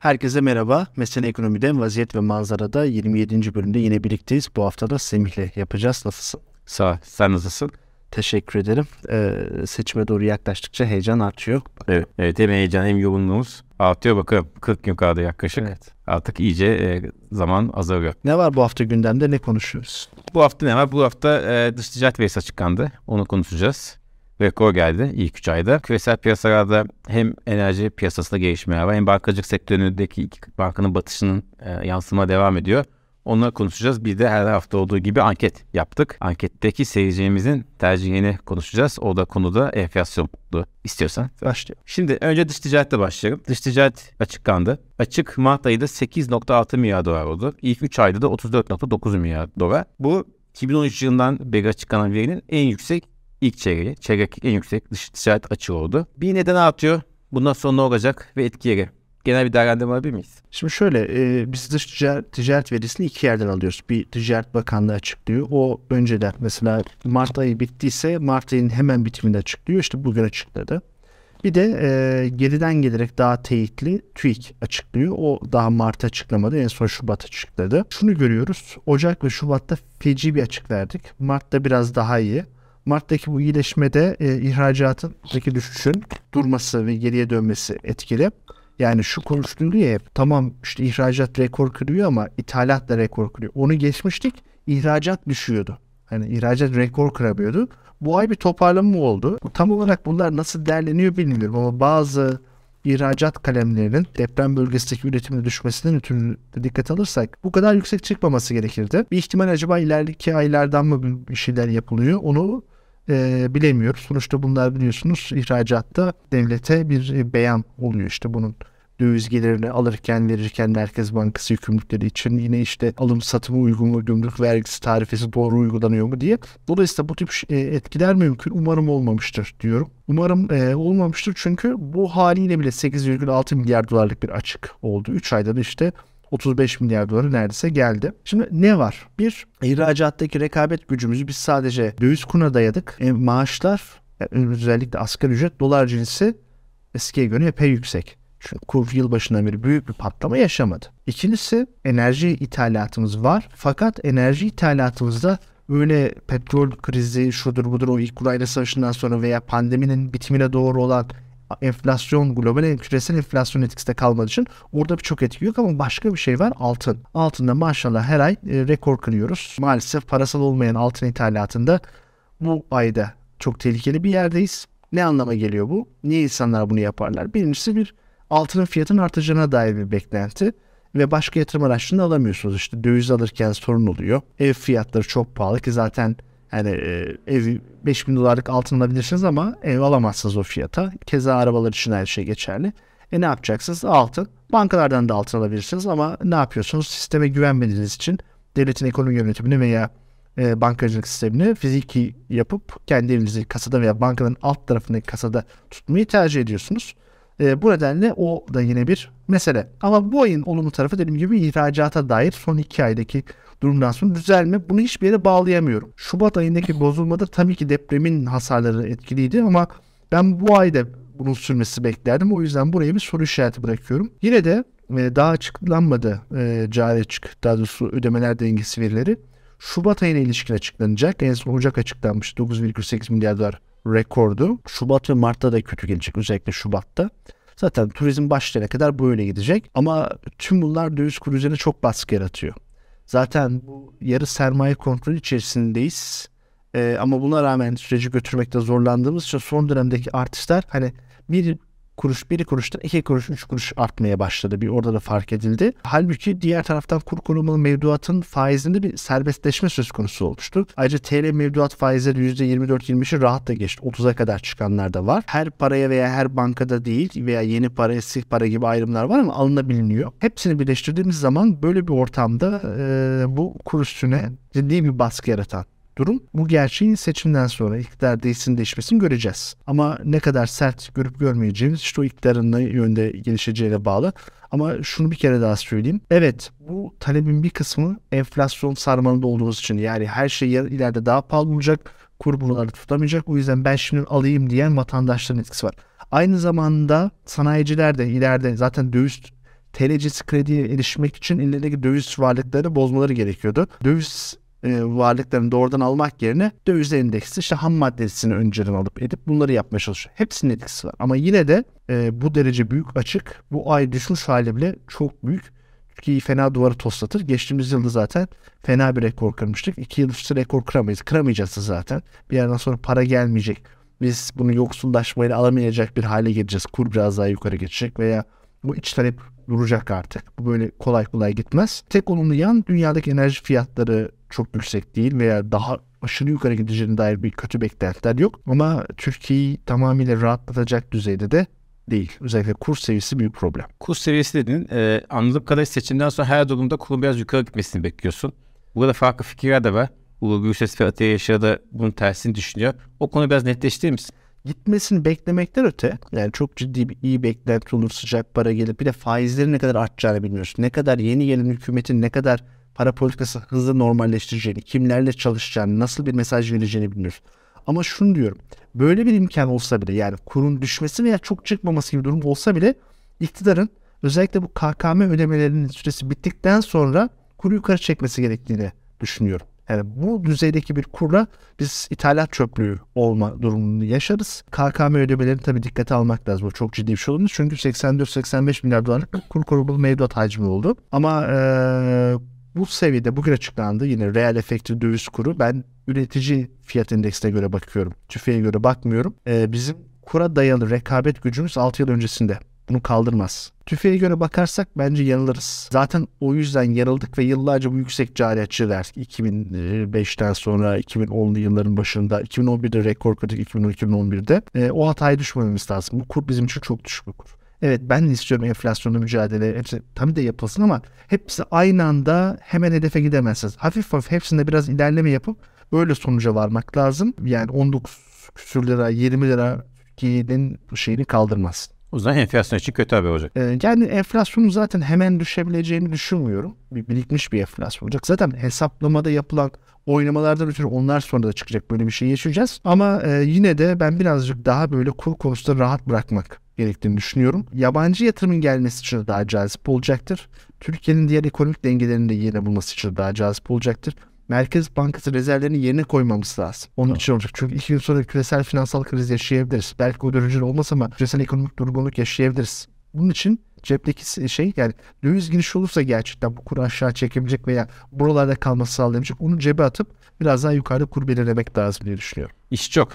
Herkese merhaba. Mesele Ekonomi'de Vaziyet ve Manzara'da 27. bölümde yine birlikteyiz. Bu hafta da Semih'le yapacağız. Nasılsın? Sağ ol. Sen nasılsın? Teşekkür ederim. Ee, seçime doğru yaklaştıkça heyecan artıyor. Evet, evet hem heyecan hem yoğunluğumuz artıyor. Bakalım 40 gün kaldı yaklaşık. Evet. Artık iyice e, zaman azalıyor. Ne var bu hafta gündemde ne konuşuyoruz? Bu hafta ne var? Bu hafta e, dış ticaret verisi açıklandı. Onu konuşacağız rekor geldi ilk 3 ayda. Küresel piyasalarda hem enerji piyasasında gelişmeler var hem bankacılık sektöründeki iki bankanın batışının e, yansıma devam ediyor. Onları konuşacağız. Bir de her hafta olduğu gibi anket yaptık. Anketteki seyircimizin tercihini konuşacağız. O da konuda enflasyonlu istiyorsan. Başlayalım. Şimdi önce dış ticaretle başlayalım. Dış ticaret açıklandı. Açık Mart ayında 8.6 milyar dolar oldu. İlk 3 ayda da 34.9 milyar dolar. Bu 2013 yılından beri açıklanan verinin en yüksek ilk çeyreği. Çeyrek en yüksek dış ticaret açığı oldu. Bir neden artıyor. Bundan sonra ne olacak ve etkileri? Genel bir değerlendirme alabilir miyiz? Şimdi şöyle e, biz dış ticaret, ticaret verisini iki yerden alıyoruz. Bir Ticaret Bakanlığı açıklıyor. O önceden mesela Mart ayı bittiyse Mart ayının hemen bitiminde açıklıyor. İşte bugün açıkladı. Bir de e, geriden gelerek daha teyitli TÜİK açıklıyor. O daha Mart açıklamadı. En son Şubat açıkladı. Şunu görüyoruz. Ocak ve Şubat'ta feci bir açık verdik. Mart'ta biraz daha iyi. Mart'taki bu iyileşmede e, ihracatındaki düşüşün durması ve geriye dönmesi etkili. Yani şu konuşuluyor ya hep tamam işte ihracat rekor kırıyor ama ithalat da rekor kırıyor. Onu geçmiştik ihracat düşüyordu. Hani ihracat rekor kıramıyordu. Bu ay bir toparlama oldu. Tam olarak bunlar nasıl değerleniyor bilmiyorum ama bazı ihracat kalemlerinin deprem bölgesindeki üretimde düşmesinden ötürü dikkat alırsak bu kadar yüksek çıkmaması gerekirdi. Bir ihtimal acaba ileriki aylardan mı bir şeyler yapılıyor onu e, bilemiyoruz. Sonuçta bunlar biliyorsunuz ihracatta devlete bir beyan oluyor işte bunun döviz gelirini alırken verirken Merkez Bankası yükümlülükleri için yine işte alım satımı uygun mu, gümrük vergisi tarifesi doğru uygulanıyor mu diye. Dolayısıyla bu tip e, etkiler mümkün. Umarım olmamıştır diyorum. Umarım e, olmamıştır çünkü bu haliyle bile 8,6 milyar dolarlık bir açık oldu. 3 ayda da işte 35 milyar doları neredeyse geldi. Şimdi ne var? Bir, ihracattaki rekabet gücümüzü biz sadece döviz kuruna dayadık. E, maaşlar özellikle asgari ücret dolar cinsi eskiye göre epey yüksek. Çünkü kur yılbaşından beri büyük bir patlama yaşamadı. İkincisi enerji ithalatımız var. Fakat enerji ithalatımızda öyle petrol krizi şudur budur o ilk Ukrayna savaşından sonra veya pandeminin bitimine doğru olan enflasyon global küresel enflasyon etkisinde kalmadığı için orada birçok etki yok ama başka bir şey var altın. Altında maşallah her ay e, rekor kırıyoruz. Maalesef parasal olmayan altın ithalatında bu ayda çok tehlikeli bir yerdeyiz. Ne anlama geliyor bu? Niye insanlar bunu yaparlar? Birincisi bir altının fiyatının artacağına dair bir beklenti ve başka yatırım araçlarını alamıyorsunuz. İşte döviz alırken sorun oluyor. Ev fiyatları çok pahalı ki zaten yani e, ev 5000 dolarlık altın alabilirsiniz ama ev alamazsınız o fiyata. Keza arabalar için her şey geçerli. E ne yapacaksınız? Altın. Bankalardan da altın alabilirsiniz ama ne yapıyorsunuz? Sisteme güvenmediğiniz için devletin ekonomi yönetimini veya e, bankacılık sistemini fiziki yapıp kendi evinizi kasada veya bankanın alt tarafındaki kasada tutmayı tercih ediyorsunuz. E, bu nedenle o da yine bir mesele. Ama bu ayın olumlu tarafı dediğim gibi ihracata dair son iki aydaki durumdan sonra düzelme. Bunu hiçbir yere bağlayamıyorum. Şubat ayındaki bozulmada tabii ki depremin hasarları etkiliydi ama ben bu ayda bunun sürmesi beklerdim. O yüzden buraya bir soru işareti bırakıyorum. Yine de e, daha açıklanmadı e, cari açık daha doğrusu ödemeler dengesi verileri. Şubat ayına ilişkin açıklanacak. En son Ocak açıklanmış 9,8 milyar dolar rekordu. Şubat ve Mart'ta da kötü gelecek özellikle Şubat'ta. Zaten turizm başlayana kadar böyle gidecek. Ama tüm bunlar döviz kuru üzerine çok baskı yaratıyor. Zaten bu yarı sermaye kontrolü içerisindeyiz. Ee, ama buna rağmen süreci götürmekte zorlandığımız için son dönemdeki artışlar hani bir kuruş, bir kuruştan iki kuruş, üç kuruş artmaya başladı. Bir orada da fark edildi. Halbuki diğer taraftan kur korumalı mevduatın faizinde bir serbestleşme söz konusu olmuştu. Ayrıca TL mevduat faizleri %24-25'i rahat da geçti. 30'a kadar çıkanlar da var. Her paraya veya her bankada değil veya yeni para, eski para gibi ayrımlar var ama alınabiliyor. Hepsini birleştirdiğimiz zaman böyle bir ortamda e, bu kur üstüne ciddi bir baskı yaratan durum. Bu gerçeğin seçimden sonra iktidar değişsin değişmesini göreceğiz. Ama ne kadar sert görüp görmeyeceğimiz işte o iktidarın ne yönde gelişeceğine bağlı. Ama şunu bir kere daha söyleyeyim. Evet bu talebin bir kısmı enflasyon sarmalında olduğumuz için yani her şey ileride daha pahalı olacak. Kur bunları tutamayacak. O yüzden ben şimdi alayım diyen vatandaşların etkisi var. Aynı zamanda sanayiciler de ileride zaten döviz TL'cisi krediye erişmek için ellerindeki döviz varlıklarını bozmaları gerekiyordu. Döviz e, varlıklarını doğrudan almak yerine döviz endeksi işte ham maddesini önceden alıp edip bunları yapmaya çalışıyor. Hepsinin etkisi var. Ama yine de e, bu derece büyük açık bu ay düşmüş hali bile çok büyük. Türkiye'yi fena duvarı toslatır. Geçtiğimiz yılda zaten fena bir rekor kırmıştık. İki yıl üstü rekor kıramayız. Kıramayacağız zaten. Bir yerden sonra para gelmeyecek. Biz bunu yoksullaşmayla alamayacak bir hale geleceğiz. Kur biraz daha yukarı geçecek veya bu iç talep duracak artık. Bu böyle kolay kolay gitmez. Tek olumlu yan dünyadaki enerji fiyatları çok yüksek değil veya daha aşırı yukarı gideceğine dair bir kötü beklentiler yok. Ama Türkiye'yi tamamıyla rahatlatacak düzeyde de değil. Özellikle kur seviyesi büyük problem. Kur seviyesi dedin. E, anladığım kadarıyla seçimden sonra her durumda kurun biraz yukarı gitmesini bekliyorsun. Burada farklı fikirler de var. Uğur Gülses ve Atiye Yaşar da bunun tersini düşünüyor. O konu biraz netleştirir misin? Gitmesini beklemekten öte yani çok ciddi bir iyi beklenti olur sıcak para gelip bir de faizlerin ne kadar artacağını bilmiyorsun. Ne kadar yeni gelen hükümetin ne kadar para politikası hızlı normalleştireceğini, kimlerle çalışacağını, nasıl bir mesaj vereceğini bilmiyoruz. Ama şunu diyorum. Böyle bir imkan olsa bile yani kurun düşmesi veya çok çıkmaması gibi durum olsa bile iktidarın özellikle bu KKM ödemelerinin süresi bittikten sonra kuru yukarı çekmesi gerektiğini düşünüyorum. Yani bu düzeydeki bir kurla biz ithalat çöplüğü olma durumunu yaşarız. KKM ödemelerini tabii dikkate almak lazım. Bu çok ciddi bir şey olmuş. Çünkü 84-85 milyar dolarlık kur korumalı mevduat hacmi oldu. Ama ee, bu seviyede bugün açıklandı. Yine reel efektif döviz kuru. Ben üretici fiyat endeksine göre bakıyorum. TÜFE'ye göre bakmıyorum. Ee, bizim kura dayalı rekabet gücümüz 6 yıl öncesinde. Bunu kaldırmaz. TÜFE'ye göre bakarsak bence yanılırız. Zaten o yüzden yanıldık ve yıllarca bu yüksek cari açığı verdik. 2005'ten sonra 2010'lu yılların başında 2011'de rekor kırdık 2012-2011'de. E, o hataya düşmememiz lazım. Bu kur bizim için çok düşük bir kur. Evet ben de istiyorum enflasyonla mücadele. Hepsi tabii de yapılsın ama hepsi aynı anda hemen hedefe gidemezsiniz. Hafif hafif hepsinde biraz ilerleme yapıp böyle sonuca varmak lazım. Yani 19 küsür lira 20 lira Türkiye'nin şeyini kaldırmaz. O zaman enflasyon için kötü haber olacak. Ee, yani enflasyonun zaten hemen düşebileceğini düşünmüyorum. Bir birikmiş bir enflasyon olacak. Zaten hesaplamada yapılan oynamalardan ötürü onlar sonra da çıkacak böyle bir şey yaşayacağız. Ama e, yine de ben birazcık daha böyle kur konusunda rahat bırakmak gerektiğini düşünüyorum. Yabancı yatırımın gelmesi için de daha cazip olacaktır. Türkiye'nin diğer ekonomik dengelerini de yerine bulması için de daha cazip olacaktır. Merkez Bankası rezervlerini yerine koymamız lazım. Onun için olacak. Çünkü iki yıl sonra küresel finansal kriz yaşayabiliriz. Belki o derece olmaz ama küresel ekonomik durgunluk yaşayabiliriz. Bunun için cepteki şey yani döviz giriş olursa gerçekten bu kuru aşağı çekebilecek veya buralarda kalması sağlayabilecek onu cebe atıp biraz daha yukarıda kur belirlemek lazım diye düşünüyorum. İş çok.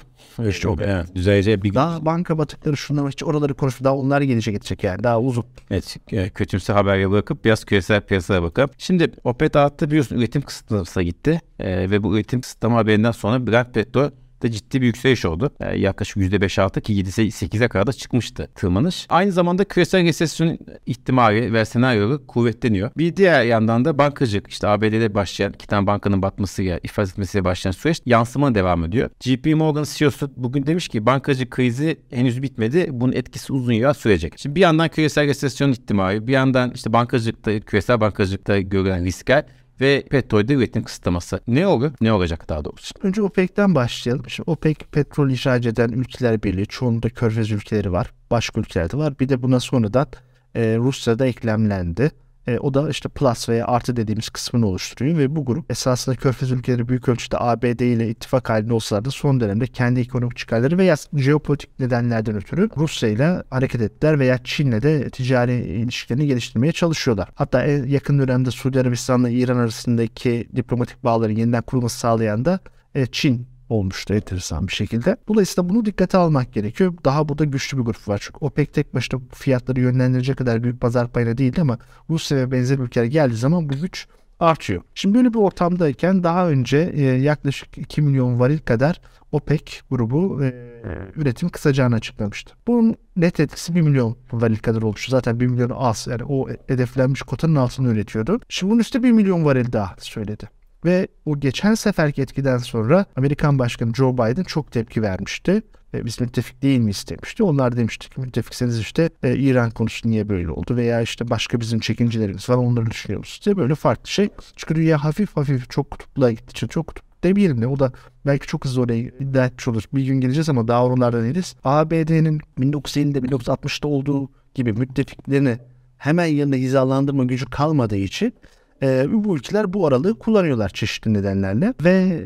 İş çok. Evet. Düzeleceği bir Daha banka batıkları şunlar hiç oraları konuşup daha onlar gelecek gidecek yani daha uzun. Evet e, kötümse haberle bırakıp biraz küresel piyasaya bakıp. Şimdi OPEC dağıttı biliyorsun üretim kısıtlamasına gitti. Ee, ve bu üretim kısıtlama haberinden sonra Brent petrol de ciddi bir yükseliş oldu. Yani yaklaşık %5-6 ki 7-8'e kadar da çıkmıştı tırmanış. Aynı zamanda küresel resesyon ihtimali ve senaryoları kuvvetleniyor. Bir diğer yandan da bankacılık işte ABD'de başlayan iki tane bankanın batmasıyla ifade etmesiyle başlayan süreç yansıma devam ediyor. JP Morgan CEO'su bugün demiş ki bankacı krizi henüz bitmedi. Bunun etkisi uzun yıllar sürecek. Şimdi bir yandan küresel resesyon ihtimali, bir yandan işte bankacılıkta, küresel bankacılıkta görülen riskler ve petrolde üretim kısıtlaması. Ne olur? Ne olacak daha doğrusu? Önce OPEC'ten başlayalım. Şimdi OPEC petrol ihraç eden ülkeler birliği. Çoğunda körfez ülkeleri var. Başka ülkelerde var. Bir de buna sonradan e, Rusya'da eklemlendi. E, o da işte plus veya artı dediğimiz kısmını oluşturuyor ve bu grup esasında Körfez ülkeleri büyük ölçüde ABD ile ittifak halinde olsalar da son dönemde kendi ekonomik çıkarları veya jeopolitik nedenlerden ötürü Rusya ile hareket ettiler veya Çin'le de ticari ilişkilerini geliştirmeye çalışıyorlar. Hatta en yakın dönemde Suudi Arabistan'la İran arasındaki diplomatik bağların yeniden kurulması sağlayan da e, Çin olmuştu enteresan bir şekilde. Dolayısıyla bunu dikkate almak gerekiyor. Daha burada güçlü bir grup var. Çünkü OPEC tek başına fiyatları yönlendirecek kadar büyük pazar payına değildi ama Rusya ve benzer ülkeler geldiği zaman bu güç artıyor. Şimdi böyle bir ortamdayken daha önce e, yaklaşık 2 milyon varil kadar OPEC grubu e, üretim kısacağını açıklamıştı. Bunun net etkisi 1 milyon varil kadar olmuştu. Zaten 1 milyon az yani o hedeflenmiş kotanın altını üretiyordu. Şimdi bunun üstüne 1 milyon varil daha söyledi. Ve o geçen seferki etkiden sonra Amerikan Başkanı Joe Biden çok tepki vermişti. E, biz müttefik değil mi istemişti. Onlar demişti ki müttefikseniz işte e, İran konusu niye böyle oldu veya işte başka bizim çekincelerimiz var onları düşünüyor musunuz diye böyle farklı şey. Çünkü dünya hafif hafif çok kutupluğa gittiği için çok kutup demeyelim de o da belki çok hızlı oraya iddia etmiş olur. Bir gün geleceğiz ama daha oralardan değiliz. ABD'nin 1950'de 1960'da olduğu gibi müttefiklerini hemen yanında hizalandırma gücü kalmadığı için e, bu ülkeler bu aralığı kullanıyorlar çeşitli nedenlerle ve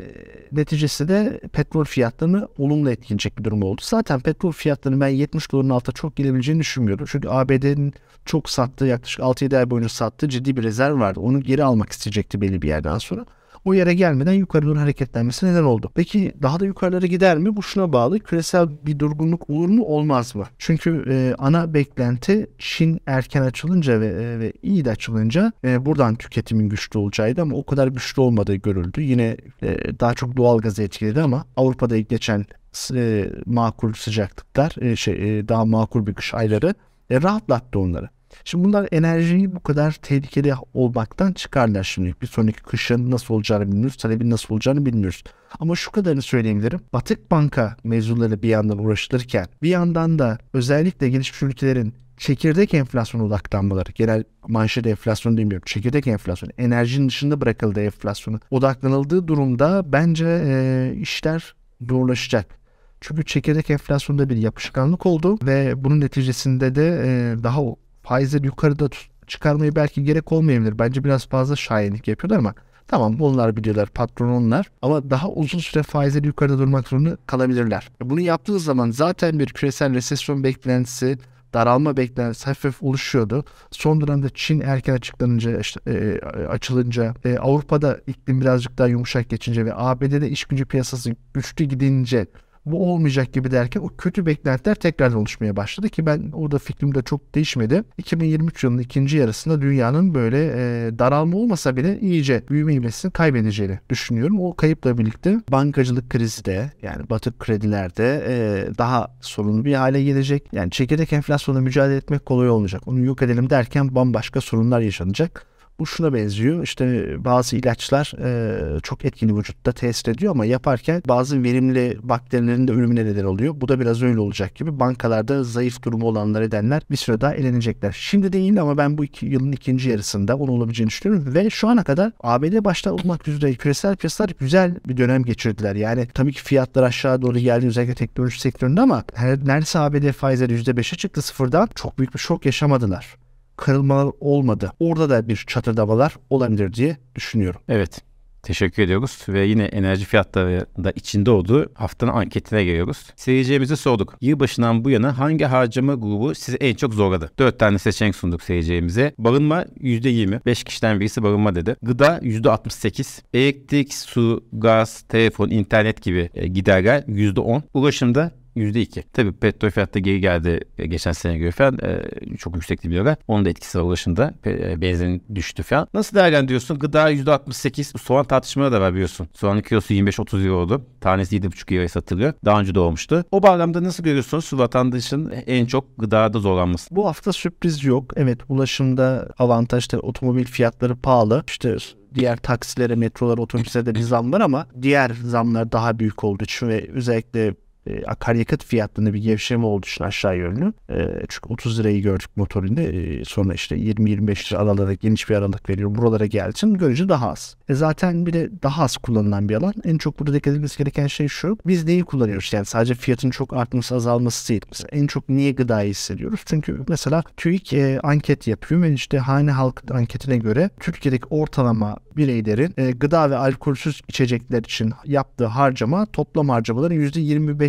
neticesi de petrol fiyatlarını olumlu etkileyecek bir durum oldu. Zaten petrol fiyatlarını ben 70 doların altına çok gelebileceğini düşünmüyorum. Çünkü ABD'nin çok sattığı yaklaşık 6-7 ay boyunca sattığı ciddi bir rezerv vardı. Onu geri almak isteyecekti belli bir yerden sonra o yere gelmeden yukarı doğru hareketlenmesi neden oldu. Peki daha da yukarılara gider mi? Bu şuna bağlı. Küresel bir durgunluk olur mu olmaz mı? Çünkü e, ana beklenti Çin erken açılınca ve, e, ve iyi de açılınca e, buradan tüketimin güçlü olacağıydı ama o kadar güçlü olmadığı görüldü. Yine e, daha çok doğal gazı etkiledi ama Avrupa'da geçen e, makul sıcaklıklar, e, şey e, daha makul bir kış ayları e, rahatlattı onları. Şimdi bunlar enerjiyi bu kadar tehlikeli olmaktan çıkarlar şimdi. Bir sonraki kışın nasıl olacağını bilmiyoruz. Talebin nasıl olacağını bilmiyoruz. Ama şu kadarını söyleyebilirim. Batık banka mevzuları bir yandan uğraşılırken bir yandan da özellikle gelişmiş ülkelerin çekirdek enflasyon odaklanmaları, genel manşet enflasyonu demiyorum, çekirdek enflasyonu, enerjinin dışında bırakıldığı enflasyonu odaklanıldığı durumda bence e, işler zorlaşacak. Çünkü çekirdek enflasyonda bir yapışkanlık oldu ve bunun neticesinde de e, daha faizleri yukarıda çıkarmayı belki gerek olmayabilir. Bence biraz fazla şahinlik yapıyorlar ama tamam bunlar biliyorlar patron onlar ama daha uzun süre faizleri yukarıda durmak zorunda kalabilirler. Bunu yaptığı zaman zaten bir küresel resesyon beklentisi daralma beklentisi hafif oluşuyordu. Son dönemde Çin erken açıklanınca işte, e, açılınca e, Avrupa'da iklim birazcık daha yumuşak geçince ve ABD'de iş gücü piyasası güçlü gidince bu olmayacak gibi derken o kötü beklentiler tekrar oluşmaya başladı ki ben orada fikrim de çok değişmedi. 2023 yılının ikinci yarısında dünyanın böyle e, daralma olmasa bile iyice büyüme ivmesini kaybedeceğini düşünüyorum. O kayıpla birlikte bankacılık krizi de yani batık kredilerde e, daha sorunlu bir hale gelecek. Yani çekirdek enflasyonla mücadele etmek kolay olmayacak. Onu yok edelim derken bambaşka sorunlar yaşanacak. Bu şuna benziyor. İşte bazı ilaçlar e, çok etkili vücutta tesir ediyor ama yaparken bazı verimli bakterilerin de ölümüne neden oluyor. Bu da biraz öyle olacak gibi. Bankalarda zayıf durumu olanlar edenler bir süre daha elenecekler. Şimdi değil ama ben bu iki, yılın ikinci yarısında onu olabileceğini düşünüyorum. Ve şu ana kadar ABD başta olmak üzere küresel piyasalar güzel bir dönem geçirdiler. Yani tabii ki fiyatlar aşağı doğru geldi özellikle teknoloji sektöründe ama her, neredeyse ABD faizleri %5'e çıktı sıfırdan. Çok büyük bir şok yaşamadılar kırılmalar olmadı. Orada da bir çatırdamalar olabilir diye düşünüyorum. Evet. Teşekkür ediyoruz ve yine enerji fiyatları da içinde olduğu haftanın anketine geliyoruz. Seyircilerimize sorduk. Yılbaşından bu yana hangi harcama grubu sizi en çok zorladı? 4 tane seçenek sunduk seyircilerimize. Barınma %20. 5 kişiden birisi barınma dedi. Gıda %68. Elektrik, su, gaz, telefon, internet gibi e, giderler %10. Ulaşımda %2. Tabii petrol fiyatı geri geldi e, geçen sene göre falan e, çok yüksekti biliyorlar. Onun da etkisi var ulaşımda. E, benzin düştü falan. Nasıl değerlendiriyorsun? Gıda %68. Soğan tartışmaları da var biliyorsun. Soğanın kilosu 25-30 euro oldu. Tanesi 7,5 euroya satılıyor. Daha önce de. O bağlamda nasıl görüyorsunuz vatandaşın en çok gıdada zorlanması? Bu hafta sürpriz yok. Evet ulaşımda avantajlı otomobil fiyatları pahalı. İşte diğer taksilere, metrolara, otobüslere de bir zam var ama diğer zamlar daha büyük olduğu için ve özellikle e, akaryakıt fiyatlarında bir gevşeme olduğu için aşağı yönlü. E, çünkü 30 lirayı gördük motorinde. E, sonra işte 20-25 lira aralara geniş bir aralık veriyor. Buralara geldiği için görece daha az. E, zaten bir de daha az kullanılan bir alan. En çok burada dikkat edilmesi gereken şey şu. Biz neyi kullanıyoruz? Yani sadece fiyatın çok artması azalması değil. Mesela en çok niye gıdayı hissediyoruz? Çünkü mesela TÜİK e, anket yapıyor ve işte hane halk anketine göre Türkiye'deki ortalama bireylerin e, gıda ve alkolsüz içecekler için yaptığı harcama toplam harcamaların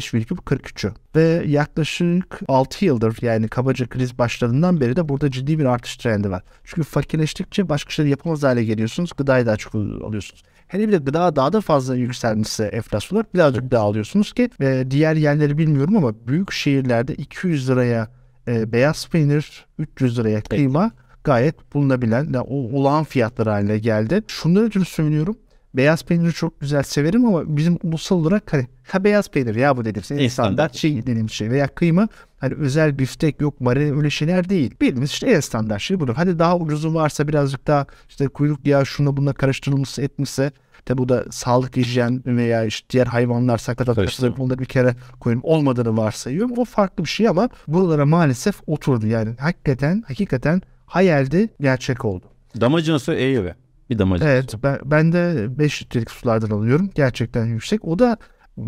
%25,43'ü. Ve yaklaşık 6 yıldır yani kabaca kriz başladığından beri de burada ciddi bir artış trendi var. Çünkü fakirleştikçe başka şeyler yapamaz hale geliyorsunuz. Gıdayı daha çok alıyorsunuz. Hele bir de gıda daha da fazla yükselmişse enflasyonlar birazcık daha alıyorsunuz ki e, diğer yerleri bilmiyorum ama büyük şehirlerde 200 liraya e, beyaz peynir, 300 liraya kıyma evet gayet bulunabilen, yani olağan fiyatlar haline geldi. Şunları ötürü söylüyorum. Beyaz peyniri çok güzel severim ama bizim ulusal olarak hani ha beyaz peynir ya bu dedim. Senin standart şey dediğim şey veya kıyma hani özel biftek yok marine öyle şeyler değil. Bildiğimiz işte en standart şey budur. Hadi daha ucuzu varsa birazcık daha işte kuyruk yağı şuna bununla karıştırılmışsa etmişse Tabi bu da sağlık hijyen veya işte diğer hayvanlar sakatat bunları bir kere koyun olmadığını varsayıyorum. O farklı bir şey ama buralara maalesef oturdu. Yani hakikaten hakikaten hayaldi gerçek oldu. Damacınası Eylül'e. Bir damacınası. Evet ben, ben de 5 litrelik sulardan alıyorum. Gerçekten yüksek. O da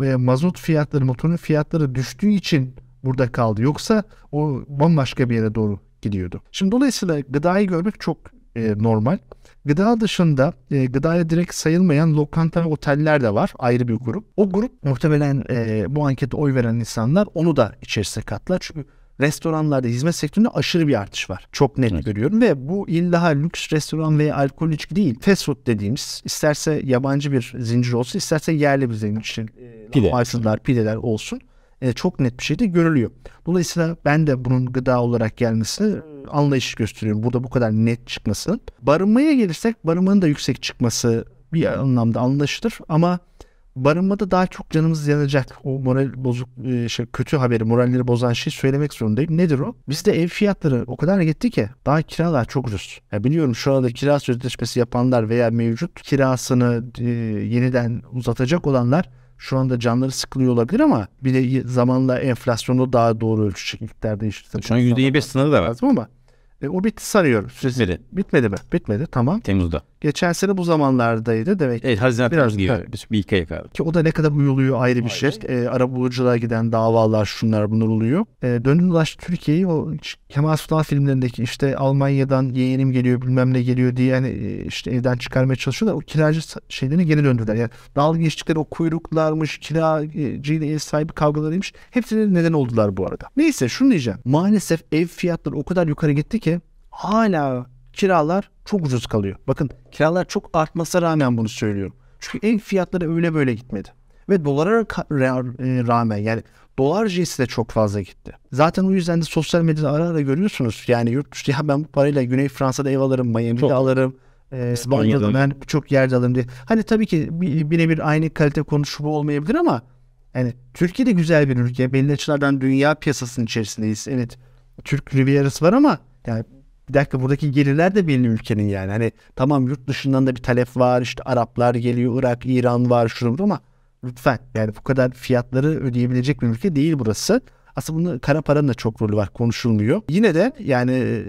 e, mazot fiyatları, motorun fiyatları düştüğü için burada kaldı. Yoksa o bambaşka bir yere doğru gidiyordu. Şimdi dolayısıyla gıdayı görmek çok e, normal. Gıda dışında e, gıdaya direkt sayılmayan lokanta ve oteller de var. Ayrı bir grup. O grup muhtemelen e, bu ankete oy veren insanlar onu da içerisine katlar. Çünkü restoranlarda hizmet sektöründe aşırı bir artış var. Çok net Evet. görüyorum ve bu illa lüks restoran veya alkol içki değil. Fast food dediğimiz isterse yabancı bir zincir olsun isterse yerli bir zincir. E, Pide. lahmacunlar, pideler olsun. E, çok net bir şekilde görülüyor. Dolayısıyla ben de bunun gıda olarak gelmesi e, anlayış gösteriyorum. Burada bu kadar net çıkması. Barınmaya gelirsek barınmanın da yüksek çıkması bir anlamda anlaşılır ama barınmada daha çok canımız yanacak. O moral bozuk e, şey, kötü haberi, moralleri bozan şey söylemek zorundayım. Nedir o? Bizde ev fiyatları o kadar gitti ki daha kiralar çok ucuz. Ya biliyorum şu anda kira sözleşmesi yapanlar veya mevcut kirasını e, yeniden uzatacak olanlar şu anda canları sıkılıyor olabilir ama bir de zamanla enflasyonu daha doğru ölçecek miktar değiştirse. Şu an %25 sınırı da var. lazım ama e, o bitti sanıyorum. Süresi Bitmedi. bitmedi mi? Bitmedi tamam. Temmuz'da. Geçen sene bu zamanlardaydı demek ki. Evet Haziran Biraz- gibi. evet. Bir, bir iki ay kaldı. Ki o da ne kadar uyuluyor ayrı bir şey. E, arabuluculuğa giden davalar şunlar bunlar oluyor. E, dönün dolaş Türkiye'yi o Kemal Sunal filmlerindeki işte Almanya'dan yeğenim geliyor bilmem ne geliyor diye yani e, işte evden çıkarmaya çalışıyorlar. O kiracı şeylerini geri döndürdüler. Yani dalga geçtikleri o kuyruklarmış, kiracıyla ev sahibi kavgalarıymış. Hepsine neden oldular bu arada. Neyse şunu diyeceğim. Maalesef ev fiyatları o kadar yukarı gitti ki hala kiralar çok ucuz kalıyor. Bakın kiralar çok artmasına rağmen bunu söylüyorum. Çünkü ev fiyatları öyle böyle gitmedi. Ve dolara e, rağmen yani dolar cinsi de çok fazla gitti. Zaten o yüzden de sosyal medyada ara ara görüyorsunuz. Yani yurt dışı ya ben bu parayla Güney Fransa'da ev alırım, Miami'de Çok. alırım. E, İspanya'da. Ben birçok yerde alırım diye. Hani tabii ki bir- birebir aynı kalite konuşu bu olmayabilir ama yani Türkiye de güzel bir ülke. Belli açılardan dünya piyasasının içerisindeyiz. Evet Türk Riviera'sı var ama yani bir dakika buradaki gelirler de belli ülkenin yani. Hani tamam yurt dışından da bir talep var. işte Araplar geliyor, Irak, İran var şurada ama lütfen yani bu kadar fiyatları ödeyebilecek bir ülke değil burası. Aslında bunun kara paranın da çok rolü var konuşulmuyor. Yine de yani e,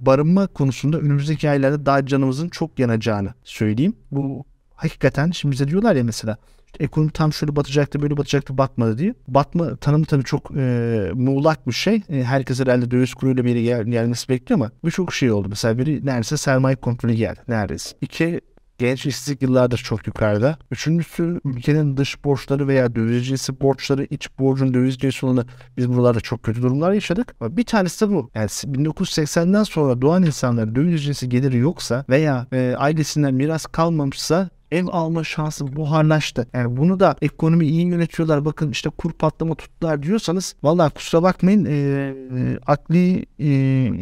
barınma konusunda önümüzdeki aylarda daha canımızın çok yanacağını söyleyeyim. Bu hakikaten şimdi bize diyorlar ya mesela ekonomi tam şöyle batacaktı böyle batacaktı batmadı diye. Batma tanımı tabii çok e, muğlak bir şey. E, herkes herhalde döviz kuruyla biri gel, gelmesi bekliyor ama birçok şey oldu. Mesela biri neredeyse sermaye kontrolü geldi. Neredeyse. İki genç işsizlik yıllardır çok yukarıda. Üçüncüsü ülkenin dış borçları veya döviz cinsi borçları, iç borcun döviz cinsi olanı biz buralarda çok kötü durumlar yaşadık. Ama bir tanesi de bu. Yani 1980'den sonra doğan insanların döviz cinsi geliri yoksa veya e, ailesinden miras kalmamışsa ev alma şansı buharlaştı. Yani bunu da ekonomi iyi yönetiyorlar. Bakın işte kur patlama tuttular diyorsanız vallahi kusura bakmayın e, e, akli e,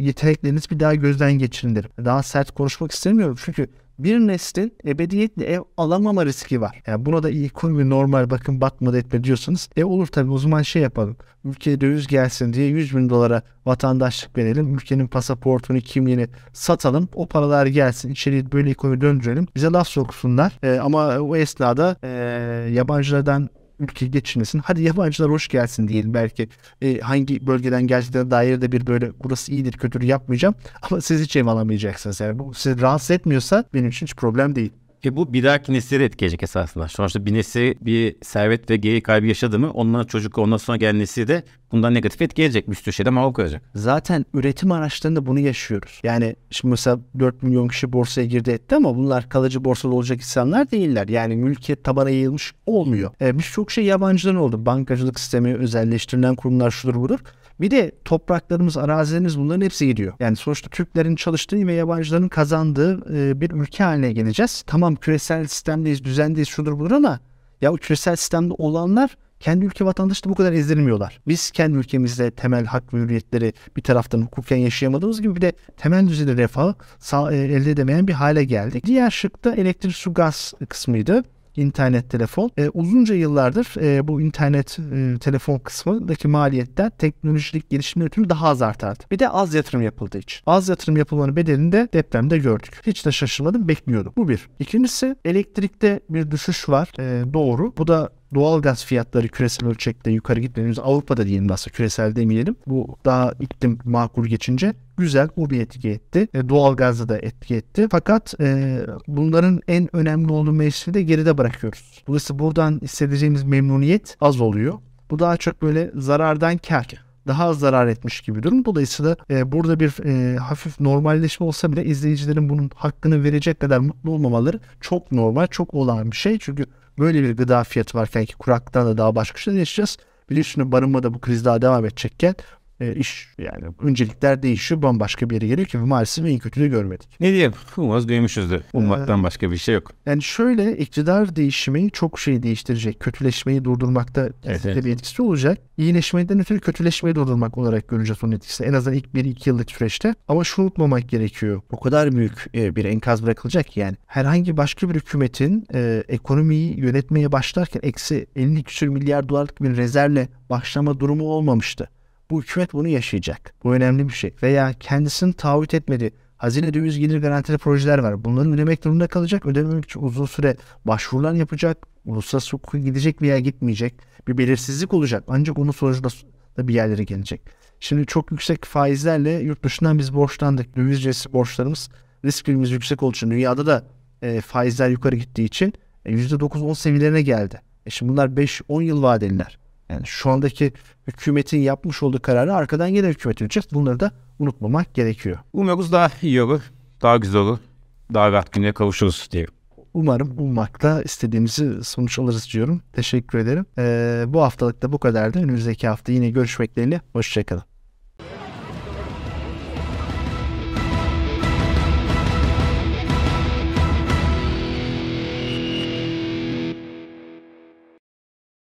yetenekleriniz bir daha gözden geçirin derim. Daha sert konuşmak istemiyorum çünkü bir neslin ebediyetle ev alamama riski var. Yani buna da iyi ekonomi normal bakın batmadı etme diyorsanız e olur tabii o zaman şey yapalım. Ülkeye döviz gelsin diye 100 bin dolara vatandaşlık verelim. Ülkenin pasaportunu, kimliğini satalım. O paralar gelsin. içeriye böyle ekonomi döndürelim. Bize laf soksunlar. E, ama o esnada e, yabancılardan ülke geçilmesin. Hadi yabancılar hoş gelsin diyelim belki. E, hangi bölgeden geldiklerine dair de bir böyle burası iyidir kötüdür yapmayacağım. Ama siz hiç ev alamayacaksınız. Yani bu sizi rahatsız etmiyorsa benim için hiç problem değil. E bu bir dahaki nesilleri etkileyecek esasında. Sonuçta bir nesil bir servet ve gelir kaybı yaşadı mı ondan çocuk ondan sonra gelen nesil de bundan negatif etkileyecek. Bir sürü şeyden mahrum koyacak. Zaten üretim araçlarında bunu yaşıyoruz. Yani şimdi mesela 4 milyon kişi borsaya girdi etti ama bunlar kalıcı borsada olacak insanlar değiller. Yani mülkiyet tabana yayılmış olmuyor. E, Birçok şey yabancıdan oldu. Bankacılık sistemi, özelleştirilen kurumlar şudur budur. Bir de topraklarımız, arazilerimiz bunların hepsi gidiyor. Yani sonuçta Türklerin çalıştığı ve yabancıların kazandığı e, bir ülke haline geleceğiz. Tamam küresel sistemdeyiz, düzendeyiz, şudur budur ama ya o küresel sistemde olanlar kendi ülke vatandaşı da bu kadar ezdirilmiyorlar. Biz kendi ülkemizde temel hak ve hürriyetleri bir taraftan hukuken yaşayamadığımız gibi bir de temel düzeyde refahı e, elde edemeyen bir hale geldik. Diğer şıkta elektrik, su, gaz kısmıydı internet telefon. E, uzunca yıllardır e, bu internet e, telefon kısmındaki maliyetler teknolojik gelişimden ötürü daha az artardı. Bir de az yatırım yapıldığı için. Az yatırım yapılmanın bedelini de depremde gördük. Hiç de şaşırmadım, bekliyordum. Bu bir. İkincisi elektrikte bir düşüş var. E, doğru. Bu da doğal gaz fiyatları küresel ölçekte yukarı gitmemiz Avrupa'da diyelim aslında küresel demeyelim. Bu daha iklim makul geçince güzel o bir etki etti. E, doğal gazda da etki etti. Fakat e, bunların en önemli olduğu mevsimi de geride bırakıyoruz. Dolayısıyla buradan hissedeceğimiz memnuniyet az oluyor. Bu daha çok böyle zarardan kar. Daha az zarar etmiş gibi durum. Dolayısıyla e, burada bir e, hafif normalleşme olsa bile izleyicilerin bunun hakkını verecek kadar mutlu olmamaları çok normal, çok olağan bir şey. Çünkü böyle bir gıda fiyatı varken ki kuraklıktan da daha başka şeyler yaşayacağız. Biliyorsunuz barınmada bu kriz daha devam edecekken e, iş yani öncelikler değişiyor bambaşka bir yere geliyor ki maalesef en kötüyü görmedik. Ne diyeyim? Umarız duymuşuzdur. Ummaktan başka bir şey yok. Yani şöyle iktidar değişimi çok şey değiştirecek. Kötüleşmeyi durdurmakta Evet, evet, bir etkisi olacak. İyileşmeden ötürü kötüleşmeyi durdurmak olarak göreceğiz onun etkisini. En azından ilk 1-2 yıllık süreçte. Ama şunu unutmamak gerekiyor. O kadar büyük e, bir enkaz bırakılacak ki yani. Herhangi başka bir hükümetin e, ekonomiyi yönetmeye başlarken eksi 50 küsür milyar dolarlık bir rezervle başlama durumu olmamıştı. Bu hükümet bunu yaşayacak. Bu önemli bir şey. Veya kendisinin taahhüt etmediği hazine döviz gelir garantili projeler var. Bunları ödemek durumunda kalacak. Ödememek için uzun süre başvurular yapacak. Uluslararası hukuka gidecek veya gitmeyecek. Bir belirsizlik olacak. Ancak onun sonucunda da bir yerlere gelecek. Şimdi çok yüksek faizlerle yurt dışından biz borçlandık. Döviz cinsi borçlarımız riskimiz yüksek olduğu için dünyada da e, faizler yukarı gittiği için e, %9-10 seviyelerine geldi. E şimdi bunlar 5-10 yıl vadeliler. Yani şu andaki hükümetin yapmış olduğu kararı arkadan gelen hükümet ödeyecek. Bunları da unutmamak gerekiyor. Umuyoruz daha iyi olur. Daha güzel olur. Daha rahat günlere kavuşuruz diye. Umarım ummakta istediğimizi sonuç alırız diyorum. Teşekkür ederim. Ee, bu haftalık da bu kadardı. Önümüzdeki hafta yine görüşmek dileğiyle. Hoşçakalın.